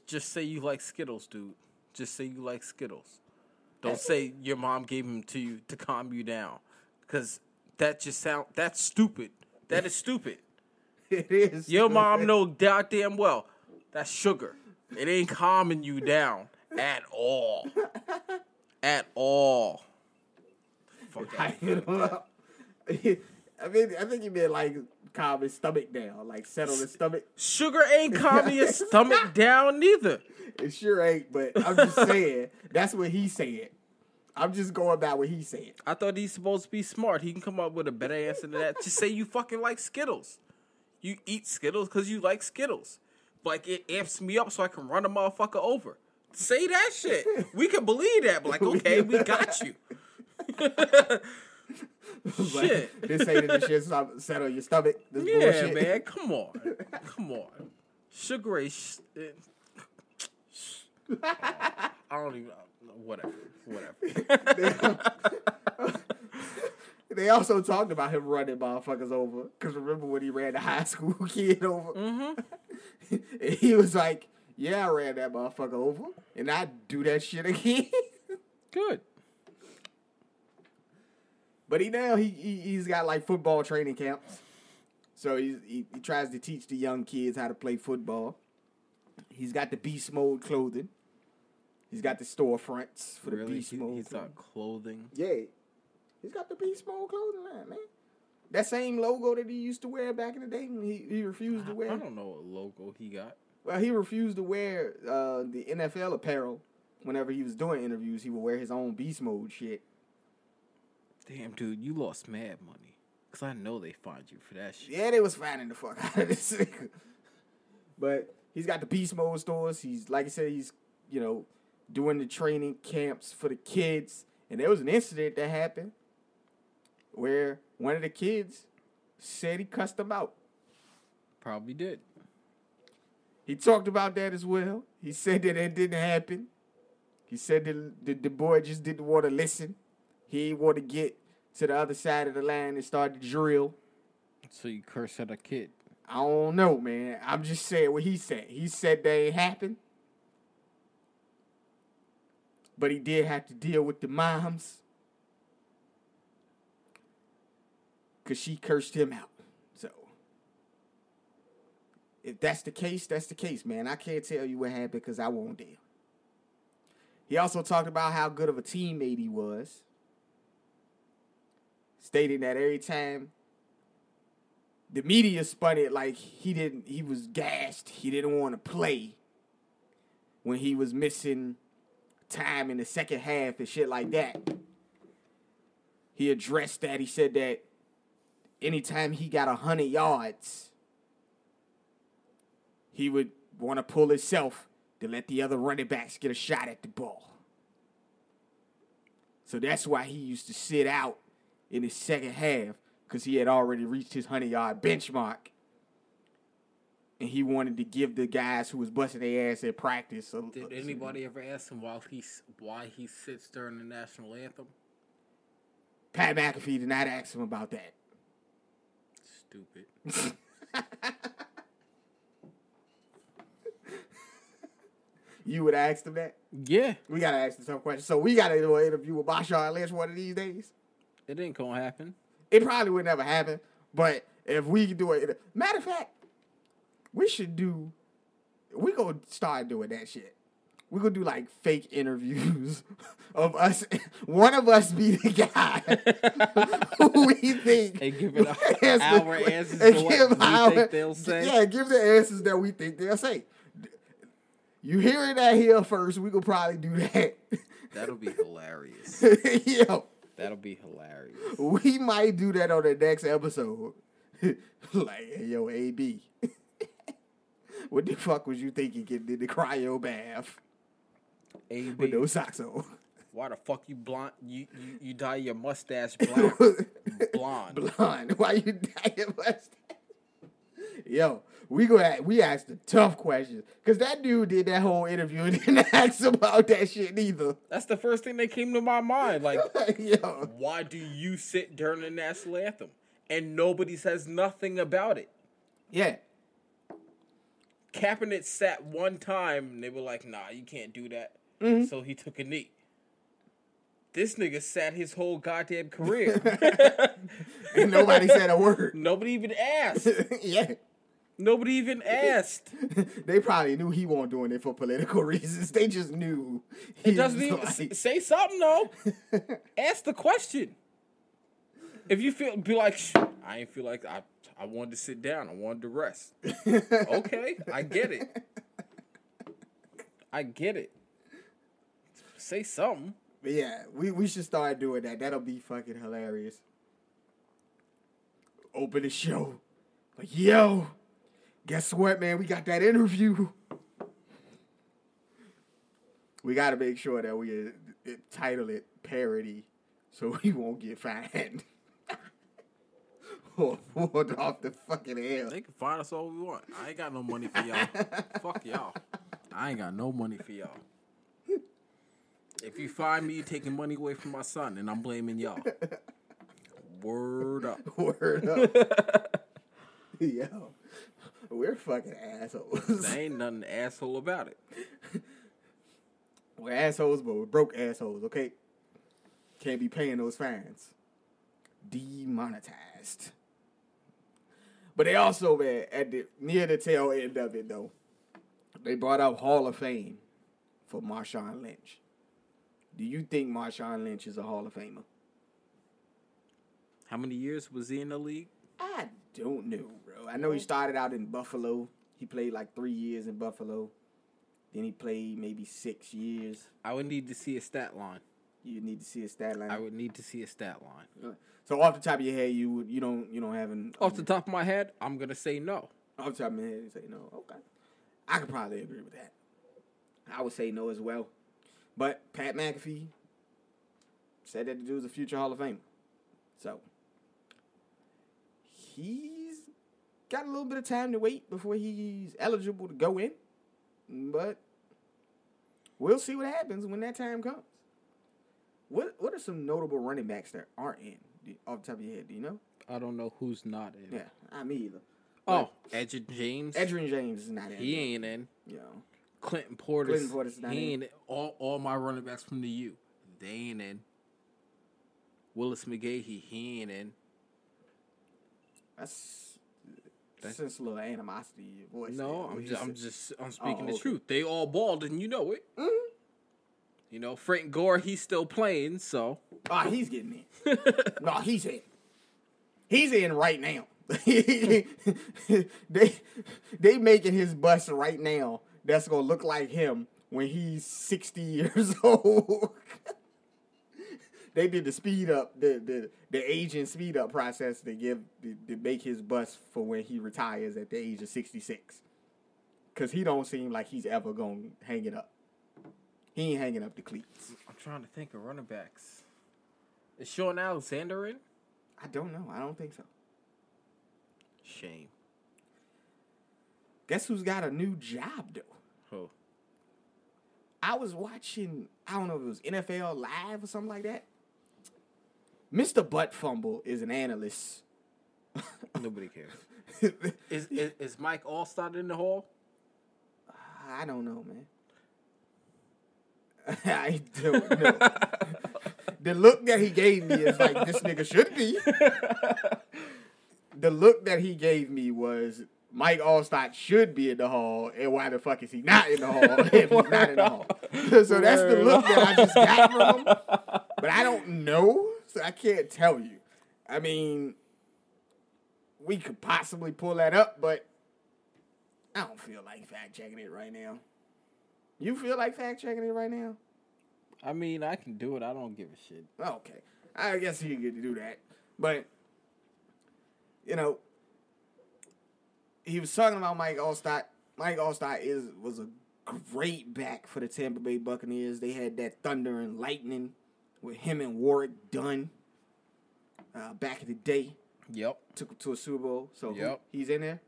Just say you like Skittles, dude. Just say you like Skittles. Don't say your mom gave them to you to calm you down, because that just sound that's stupid. That is stupid. (laughs) it is. Your mom know goddamn well that's sugar. It ain't calming you down at all. At all. Fuck (laughs) know? (laughs) I mean, I think you meant like calm his stomach down, like settle his stomach. Sugar ain't calming your stomach down neither. It sure ain't, but I'm just saying that's what he said. I'm just going by what he said. I thought he's supposed to be smart. He can come up with a better answer than that. Just say you fucking like Skittles. You eat Skittles because you like Skittles. Like it amps me up so I can run a motherfucker over. Say that shit. We can believe that. But like, (laughs) okay, we got you. (laughs) shit. This ain't the shit stop- settle your stomach. This Yeah, bullshit. man. Come on. Come on. Sugar Ray. Sh- eh, (laughs) I don't even. Whatever. Whatever. (laughs) They also talked about him running motherfuckers over. Cause remember when he ran the high school (laughs) kid over? Mm-hmm. (laughs) he was like, "Yeah, I ran that motherfucker over, and I do that shit again." Good. but he now he, he he's got like football training camps, so he's, he he tries to teach the young kids how to play football. He's got the beast mode clothing. He's got the storefronts for the beast He, mode. he clothing. thought clothing. Yeah. He's got the Beast Mode clothing line, man. That same logo that he used to wear back in the day when he, he refused to wear. I don't know what logo he got. Well, he refused to wear uh, the NFL apparel whenever he was doing interviews. He would wear his own beast mode shit. Damn, dude, you lost mad money. Cause I know they fined you for that shit. Yeah, they was finding the fuck (laughs) out of this nigga. But he's got the beast mode stores. He's like I said, he's you know doing the training camps for the kids. And there was an incident that happened where one of the kids said he cussed him out. Probably did. He talked about that as well. He said that it didn't happen. He said that the, the boy just didn't want to listen. He want to get to the other side of the line and start to drill. So you curse at a kid. I don't know, man. I'm just saying what he said. He said that it happened. But he did have to deal with the moms. Cause she cursed him out. So if that's the case, that's the case, man. I can't tell you what happened because I won't there. He also talked about how good of a teammate he was. Stating that every time the media spun it like he didn't he was gassed, he didn't want to play when he was missing time in the second half and shit like that. He addressed that. He said that anytime he got a hundred yards, he would want to pull himself to let the other running backs get a shot at the ball. So that's why he used to sit out in the second half because he had already reached his 100 yard benchmark. And he wanted to give the guys who was busting their ass at practice. A, Did anybody ever ask him why he why he sits during the national anthem? Pat McAfee did not ask him about that. Stupid. (laughs) you would ask him that? Yeah, We gotta ask him some questions. So we gotta do an interview with Marshawn Lynch one of these days. it ain't gonna happen. It probably would never happen, but if we do it, matter of fact, we should do. We gonna start doing that shit. We gonna do like fake interviews (laughs) of us. One of us be the guy (laughs) who we think And give it (laughs) answers our the- answers and to what give we our- think they'll say. Yeah, give the answers that we think they'll say. You hearing that here first? We could probably do that. That'll be hilarious. Yo. That'll be hilarious. We might do that on the next episode. like, yo, AB. (laughs) what the fuck was you thinking getting in the cryo bath with AB, no socks on? why the fuck you blonde? You you, you dye your mustache (laughs) black, blonde. Blonde. Why you dye your mustache? Yo, we go at, we asked the tough questions. Cause that dude did that whole interview and (laughs) didn't ask about that shit either. That's the first thing that came to my mind. Like, yo. why do you sit during the national anthem and nobody says nothing about it? Yeah. Kaepernick sat one time and they were like, "Nah, you can't do that." Mm-hmm. So he took a knee. This nigga sat his whole goddamn (laughs) career. (laughs) And nobody said a word. Nobody even asked. (laughs) yeah. Nobody even asked. they probably knew he wasn't doing it for political reasons. They just knew. He It doesn't even like- say something though. Ask the question. If you feel, be like, "Shh, I ain't feel like I. I wanted to sit down. I wanted to rest. (laughs) okay, I get it. I get it. Say something. But yeah, we, we should start doing that. That'll be fucking hilarious. Open the show. Like, yo, guess what, man? We got that interview. We got to make sure that we uh, title it parody so (laughs) we won't get fined. Pulled off the fucking air. They can find us all we want. I ain't got no money for y'all. (laughs) Fuck y'all. I ain't got no money for y'all. If you find me taking money away from my son, and I'm blaming y'all. Word up. (laughs) Word up. (laughs) Yo, we're fucking assholes. There ain't nothing asshole about it. We're assholes, but we're broke assholes, okay? Can't be paying those fines. Demonetized. But they also, man, at the near the tail end of it though, they brought up Hall of Fame for Marshawn Lynch. Do you think Marshawn Lynch is a Hall of Famer? How many years was he in the league? I don't know, bro. I know he started out in Buffalo. He played like three years in Buffalo. Then he played maybe six years. I would need to see a stat line. You need to see a stat line. I would need to see a stat line. Uh, so off the top of your head, you would you don't you don't have an Off the um, top of my head, I'm gonna say no. off the top of my head, you say no. Okay, I could probably agree with that. I would say no as well. But Pat McAfee said that the dude's a future Hall of Famer. So he's got a little bit of time to wait before he's eligible to go in. But we'll see what happens when that time comes. What what are some notable running backs that aren't in? Do- Off the top of your head, do you know? I don't know who's not in. Yeah, I me either. Oh, Edgerrin James. Edgerrin James is not in. He ain't in. You know. Clinton Portis. Clinton Portis not he in. ain't all all my running backs from the U. They ain't in. Willis McGahee, he ain't in. That's that's just a little animosity in your voice. No, there. I'm What just, I'm just I'm speaking Oh, the truth. They all balled and you know it. Mhm. You know, Frank Gore, he's still playing, so Oh, he's getting in. (laughs) no, he's in. He's in right now. (laughs) they they making his bus right now. That's gonna look like him when he's sixty years (laughs) old. they did the speed up, the the the aging speed up process to give to, to make his bus for when he retires at the age of sixty six. Cause he don't seem like he's ever gonna hang it up. He ain't hanging up the cleats. I'm trying to think of running backs. Is Shaun Alexander in? I don't know. I don't think so. Shame. Guess who's got a new job though? Who? I was watching, I don't know if it was NFL Live or something like that. Mr. Butt Fumble is an analyst. (laughs) Nobody cares. (laughs) Is, is is Mike Alstott in the hall? I don't know, man. (laughs) I don't know. the look that he gave me is like this nigga should be. the look that he gave me was Mike Alstott should be in the hall, and why the fuck is he not in the hall (laughs) if he's not in the hall? (laughs) so that's the look that I just got from him. But I don't know, so I can't tell you. I mean, we could possibly pull that up, but I don't feel like fact checking it right now. You feel like fact checking it right now? I mean, I can do it. I don't give a shit. Okay. I guess you get to do that. But, you know, he was talking about Mike Alstott. Mike Alstott is was a great back for the Tampa Bay Buccaneers. They had that thunder and lightning with him and Warrick Dunn uh, back in the day. Yep. Took him to a Super Bowl. So Yep. he's in there.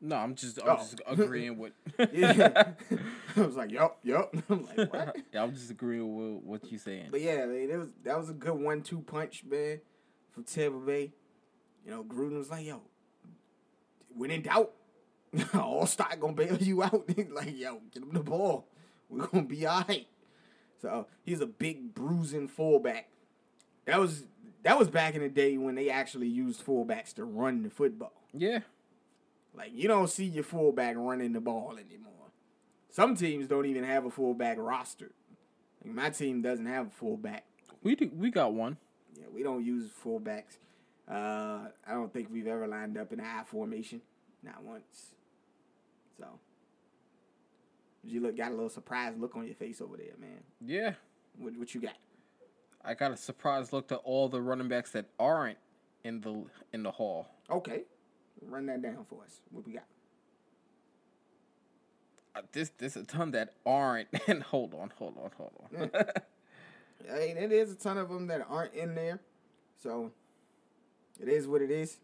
No, I'm just I'm Oh. just (laughs) agreeing with. Yeah. (laughs) (laughs) I was like, yup, yup. I'm like, what? yeah, I'm just agreeing with what you're saying. But yeah, man, it was that was a good one-two punch, man, from Tampa Bay. You know, Gruden was like, "Yo, when in doubt, Alstott gonna bail you out." like, yo, get him the ball. We're gonna be all right. So he's a big bruising fullback. That was that was back in the day when they actually used fullbacks to run the football. Yeah. Like you don't see your fullback running the ball anymore. Some teams don't even have a fullback roster. Like my team doesn't have a fullback. We do. We got one. Yeah, we don't use fullbacks. Uh, I don't think we've ever lined up in I formation, not once. So, you look got a little surprised look on your face over there, man. Yeah. What, what you got? I got a surprise look at all the running backs that aren't in the in the hall. Okay, run that down for us. What we got? Uh, This there's a ton that aren't. (laughs) And hold on, hold on, hold on. (laughs) I mean, it is a ton of them that aren't in there, so it is what it is.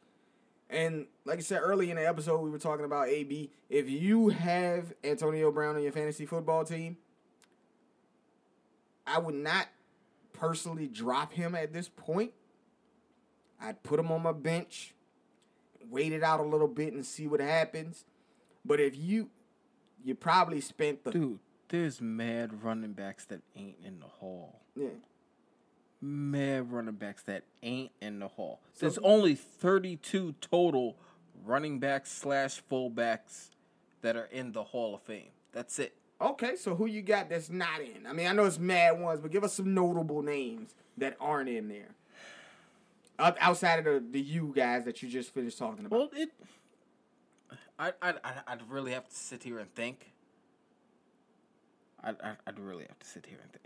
And like I said earlier in the episode, we were talking about AB. If you have Antonio Brown on your fantasy football team, I would not personally drop him at this point. I'd put him on my bench, wait it out a little bit, and see what happens. But if you, you probably spent the Dude, there's mad running backs that ain't in the hall. yeah. Mad running backs that ain't in the hall. So- There's only 32 total running backs slash fullbacks that are in the Hall of Fame. That's it. Okay, so who you got that's not in? I mean, I know it's mad ones, but give us some notable names that aren't in there. Out- Outside of the, the you guys that you just finished talking about. Well, it. I I I I'd really have to sit here and think. I'd I'd, I'd really have to sit here and think.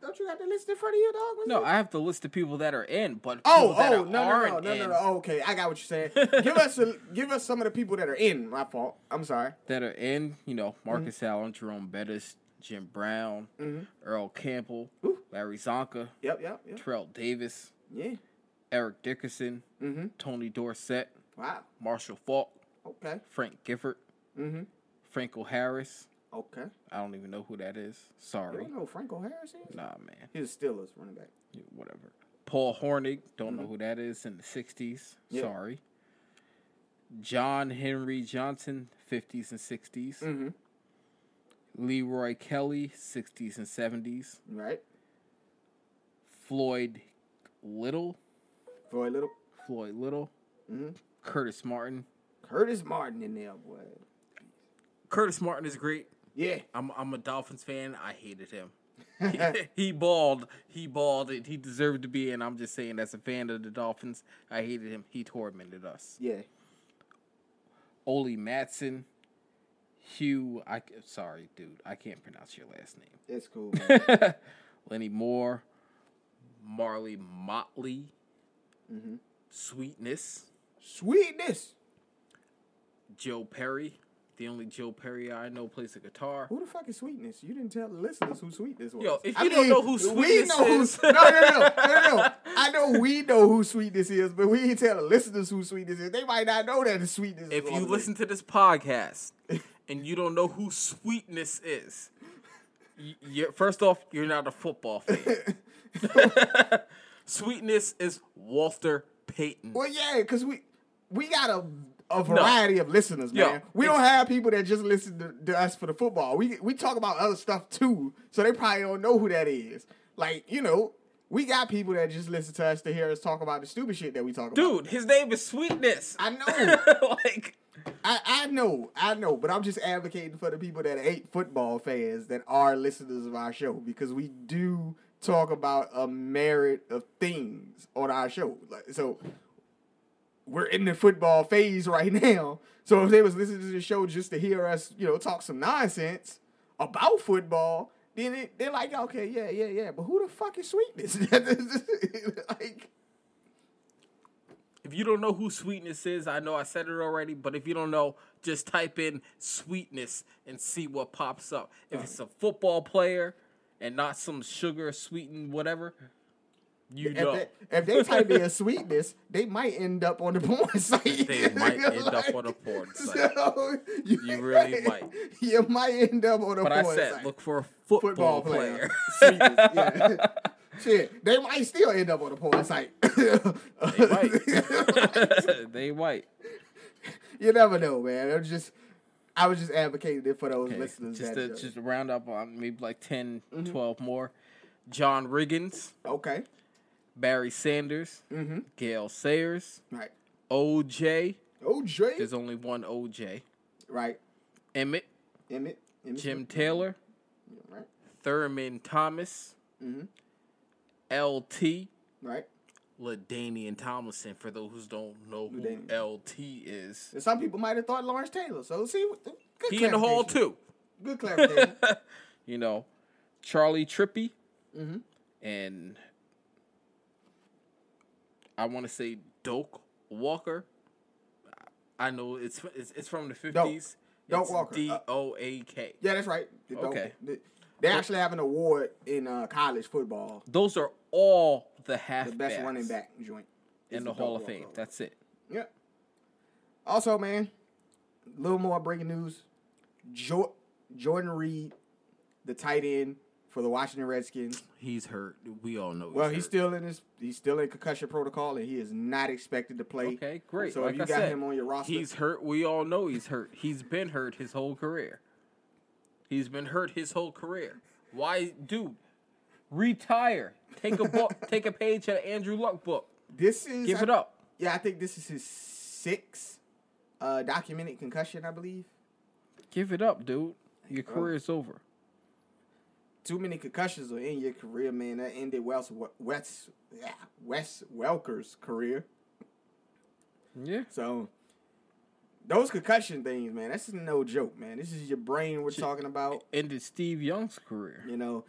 Don't you got the list in front of you, dog? What's No, it? I have the list of people that are in, but Oh, people that oh, no, no, no, aren't no, no, in, no. Oh, okay, I got what you're saying. (laughs) give us, a, give us some of the people that are in. My fault. I'm sorry. that are in, you know, Marcus Mm-hmm. Allen, Jerome Bettis, Jim Brown, Mhm. Earl Campbell, Ooh. Larry Csonka, Yep, yep, yep. Terrell Davis, Yeah. Eric Dickerson, Mm-hmm. Tony Dorsett, Wow. Marshall Faulk, Okay. Frank Gifford, Mm-hmm. Franco Harris. Okay. I don't even know who that is. You Sorry. don't know who Franco Harris is? Nah, man. He's a Steelers running back. Yeah, Whatever. Paul Hornung. Don't know who that is in the 60s. Mm-hmm. Yeah. Sorry. John Henry Johnson, 50s and 60s. Leroy Kelly, 60s and 70s. Right. Floyd Little. Floyd Little. Floyd Little. Mm-hmm. Curtis Martin. Curtis Martin in there, boy. Curtis Martin is great. Yeah. I'm I'm a Dolphins fan. I hated him. (laughs) he, he balled. He balled. and He deserved to be. And I'm just saying, as a fan of the Dolphins, I hated him. He tormented us. Yeah. Ollie Matson, Hugh. I sorry, dude. I can't pronounce your last name. It's cool. (laughs) Lenny Moore, Marley Motley, mm-hmm. Sweetness, Sweetness. Joe Perry. The only Joe Perry I know plays the guitar. Who the fuck is Sweetness? You didn't tell the listeners who Sweetness was. Yo, if I you don't know who we Sweetness know is- (laughs) no, no, no, no, no, no. I know we know who Sweetness is, but we ain't tell the listeners who Sweetness is. They might not know that the Sweetness. If is you listen to this podcast (laughs) and you don't know who Sweetness is, you're, first off, you're not a football fan. (laughs) Sweetness is Walter Payton. Well, yeah, because we we got a a variety of listeners, Yo, man. we don't have people that just listen to, to us for the football. We we talk about other stuff too, so they probably don't know who that is. Like you know, we got people that just listen to us to hear us talk about the stupid shit that we talk about. Dude, his name is Sweetness. I know. (laughs) like, I, I know, I know, but I'm just advocating for the people that ain't football fans that are listeners of our show because we do talk about a merit of things on our show. Like, so we're in the football phase right (laughs) now. So if they was listening to the show just to hear us, you know, talk some nonsense about football, then they're like, okay, yeah, yeah, yeah. But who the fuck is Sweetness? (laughs) like, if you don't know who Sweetness is, I know I said it already, but if you don't know, just type in Sweetness and see what pops up. If it's a football player and not some sugar sweetened whatever, you if know. they, if they type in Sweetness, they might end up on the (laughs) porn site. They might end up on a (laughs) porn site. (laughs) So you, You really might. You might end up on a But I porn said, site. look for a football, football player. player. Yeah. Shit, they might still end up on a porn site. they might. (laughs) they might. you never know, man. I'm just, I was just advocating it for those Okay, listeners. Just that, to, just to round up on maybe like 10, Mm-hmm. 12 more. John Riggins, okay, Barry Sanders, mm-hmm. Gale Sayers, right. OJ. OJ, There's only one OJ. right. Emmitt, Emmitt, Emmitt Jim Taylor, right, Thurman Thomas, Mhm. LT, right. LaDainian Tomlinson. For those who don't know who LaDainian. LT is, And some people might have thought Lawrence Taylor. So see, good he in the hall too. Good clarification. (laughs) you know, Charley Trippi, Mhm. and I want to say Doak Walker. I know it's it's, it's from the fifties. Doak Walker. D O A K. yeah, that's right. The Okay. They actually have an award in uh, college football. Those are all the half The best running back joint in the Doak Hall of Fame. Award. That's it. Yeah. Also, man, a little more breaking news. Jo- Jordan Reed, the tight end for the Washington Redskins. He's hurt. We all know. Well, he's, he's hurt. still in his he's still in concussion protocol, and he is not expected to play. okay. Great. So like if you I got said, him on your roster, he's hurt. We all know he's hurt. He's been hurt his whole career. He's been hurt his whole career. Why, dude? Retire. Take a book. (laughs) take a page out of Andrew Luck book. this is Give I- it up. Yeah, I think this is his sixth uh, documented concussion, I believe. Give it up, dude. Your Bro. is over. Too many concussions are in your career, man. That ended Wes Wes yeah, Wes Welker's career. Yeah. So those concussion things, man, that's no joke, man. This is your brain we're talking about. Ended Steve Young's career. You know,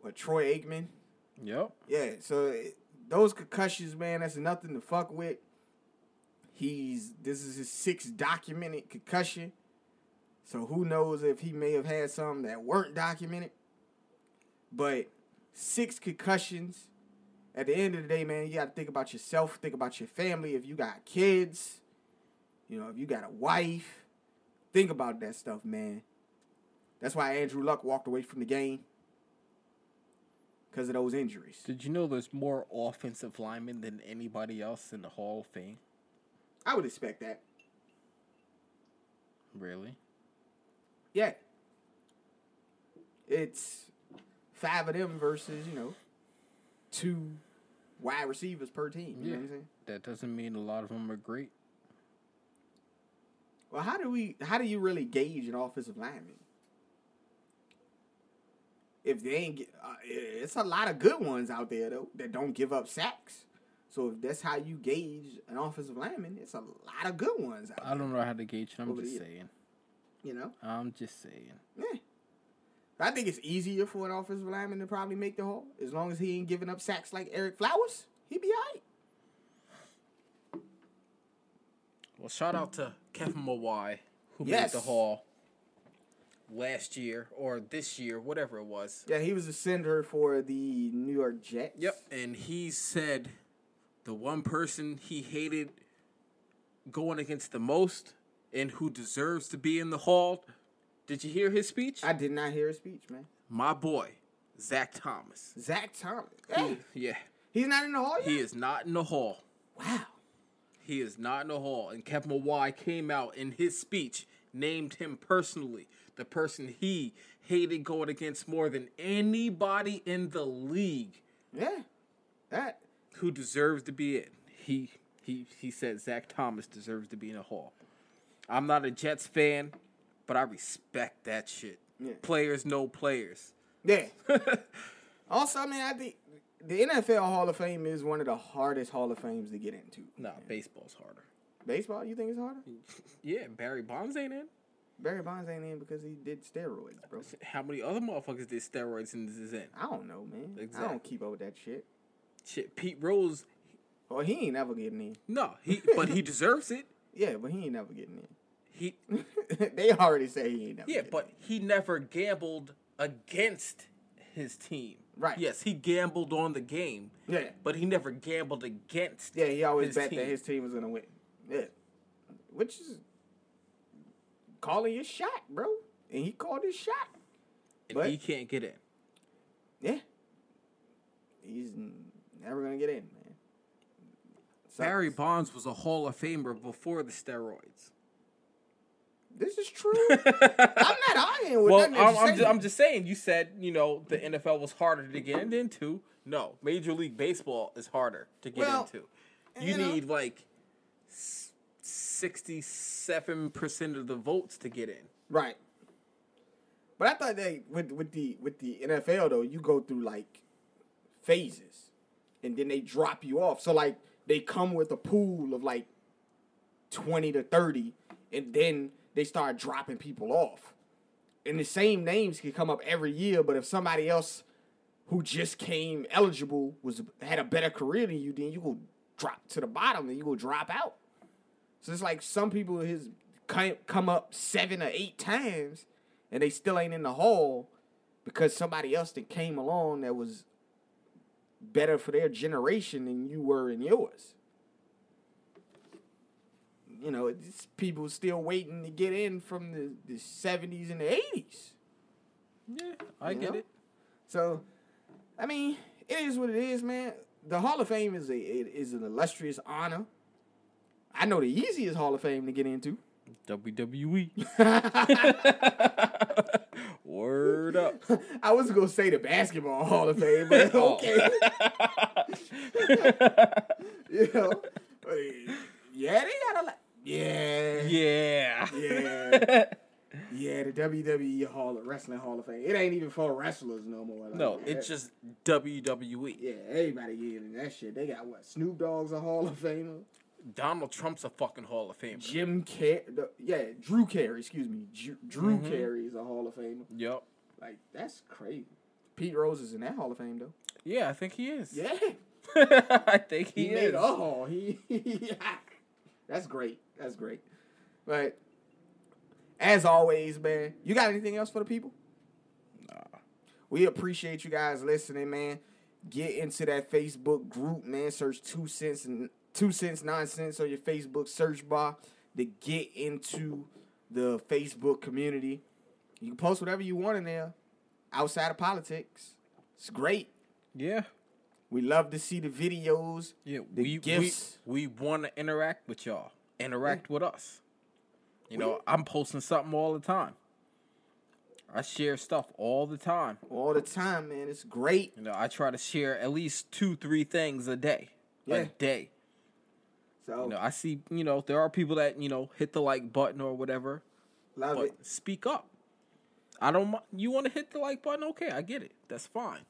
what Troy Aikman. Yep. Yeah, so it, those concussions, man, that's nothing to fuck with. He's this is his sixth documented concussion. So who knows if he may have had some that weren't documented. But six concussions. At the end of the day, man, you got to think about yourself, think about your family. If you got kids, you know, if you got a wife, think about that stuff, man. That's why Andrew Luck walked away from the game because of those injuries. Did you know there's more offensive linemen than anybody else in the Hall of Fame? I would expect that. Really? Yeah. It's five of them versus, you know, two wide receivers per team. You know what I'm saying? That doesn't mean a lot of them are great. Well, how do we how do you really gauge an offensive lineman? If they ain't get, uh, it's a lot of good ones out there though that don't give up sacks. So if that's how you gauge an offensive lineman, it's a lot of good ones out I don't know how to gauge it. I'm Over just saying. You know, I'm just saying. yeah. I think it's easier for an offensive lineman to probably make the hole as long as he ain't giving up sacks like Ereck Flowers. He'd be alright. Well, shout out to Kevin Mawae, who Yes. made the Hall last year or this year, whatever it was. Yeah, he was a sender for the New York Jets. Yep. And he said the one person he hated going against the most and who deserves to be in the Hall. Did you hear his speech? I did not hear his speech, man. My boy, Zach Thomas. Zach Thomas. Hey, Yeah. he's not in the hall yet. He is not in the Hall. Wow. He is not in the hall. And Kevin Mawae came out in his speech, named him personally the person he hated going against more than anybody in the league Yeah. That. who deserves to be in. He he he said Zach Thomas deserves to be in the hall. I'm not a Jets fan, but I respect that shit. Yeah. Players know players. Yeah. (laughs) also, I mean, I think the NFL Hall of Fame is one of the hardest Hall of Fames to get into. No, baseball's harder. Baseball, you think it's harder? (laughs) Yeah, Barry Bonds ain't in. Barry Bonds ain't in because he did steroids, bro. How many other motherfuckers did steroids and this is in? I don't know, man. I don't keep up with that shit. Shit, Pete Rose. Well, he ain't never getting in. No, he but he (laughs) deserves it. Yeah, but he ain't never getting in. He in. (laughs) they already say he ain't never. yeah, but he never gambled against his team. Right. Yes, he gambled on the game. Yeah. but he never gambled against. Yeah, he always bet team. that his team was gonna win. Yeah, which is calling your shot, bro. And he called his shot. and but- he can't get in. Yeah, he's never gonna get in, man. Barry Bonds was a Hall of Famer before the steroids. This is true. (laughs) I'm not arguing with Well, nothing that I'm, I'm, just, I'm just saying. You said you know the NFL was harder to get into. No, Major League Baseball is harder to get Well, into. You, you know- need like sixty-seven percent of the votes to get in. Right. But I thought they with with the with the NFL though, you go through like phases, and then they drop you off. So like they come with a pool of like twenty to thirty, and then they start dropping people off. And the same names can come up every year, but if somebody else who just came eligible was had a better career than you, then you go drop to the bottom and you go drop out. So it's like some people come come up seven or eight times and they still ain't in the hall because somebody else that came along that was better for their generation than you were in yours. You know, it's people still waiting to get in from the, the 70s and the 80s. Yeah, I You get know? it. So, I mean, it is what it is, man. The Hall of Fame is a it is an illustrious honor. I know the easiest Hall of Fame to get into. WWE. (laughs) (laughs) Word up. I was gonna say the Basketball Hall of Fame, but (laughs) Oh. okay. you know, but, yeah, they got a lot. Yeah, Yeah. yeah, yeah. The WWE Hall of Wrestling Hall of Fame. It ain't even for wrestlers no more. Like, No, it's just. WWE. yeah. Everybody getting in that shit. They got what? Snoop Dogg's a Hall of Famer. Donald Trump's a fucking Hall of Famer. Jim Carrey, yeah, Drew Carey, excuse me, Drew, Drew Mhm. Carey is a Hall of Famer. Yep. Like that's crazy. Pete Rose is in that Hall of Fame though. Yeah, I think he is. Yeah, (laughs) I think he, he, is. made a Hall. He, (laughs) that's great. That's great. But as always, man, you got anything else for the people? Nah. We appreciate you guys listening, man. Get into that Facebook group, man. Search two cents and two cents nonsense on your Facebook search bar to get into the Facebook community. You can post whatever you want in there outside of politics. It's great. Yeah. We love to see the videos. Yeah, The we gifts. we, we want to interact with y'all. Interact with us. You know, I'm posting something all the time. I share stuff all the time. all the time, man. It's great. You know, I try to share at least two, three things a day. Yeah. A day. So You know, I see, you know, there are people that, you know, hit the like button or whatever, love but it. speak up. I don't you want to hit the like button, okay, I get it. That's fine.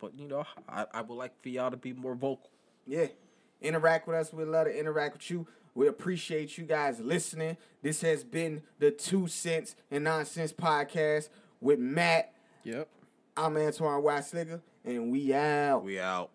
But, you know, I, I would like for y'all to be more vocal. Yeah. Interact with us. We'd love to interact with you. We appreciate you guys listening. This has been the Two Cents and Nonsense podcast with Matt. Yep. I'm Antoine Weissliger, and we out. We out.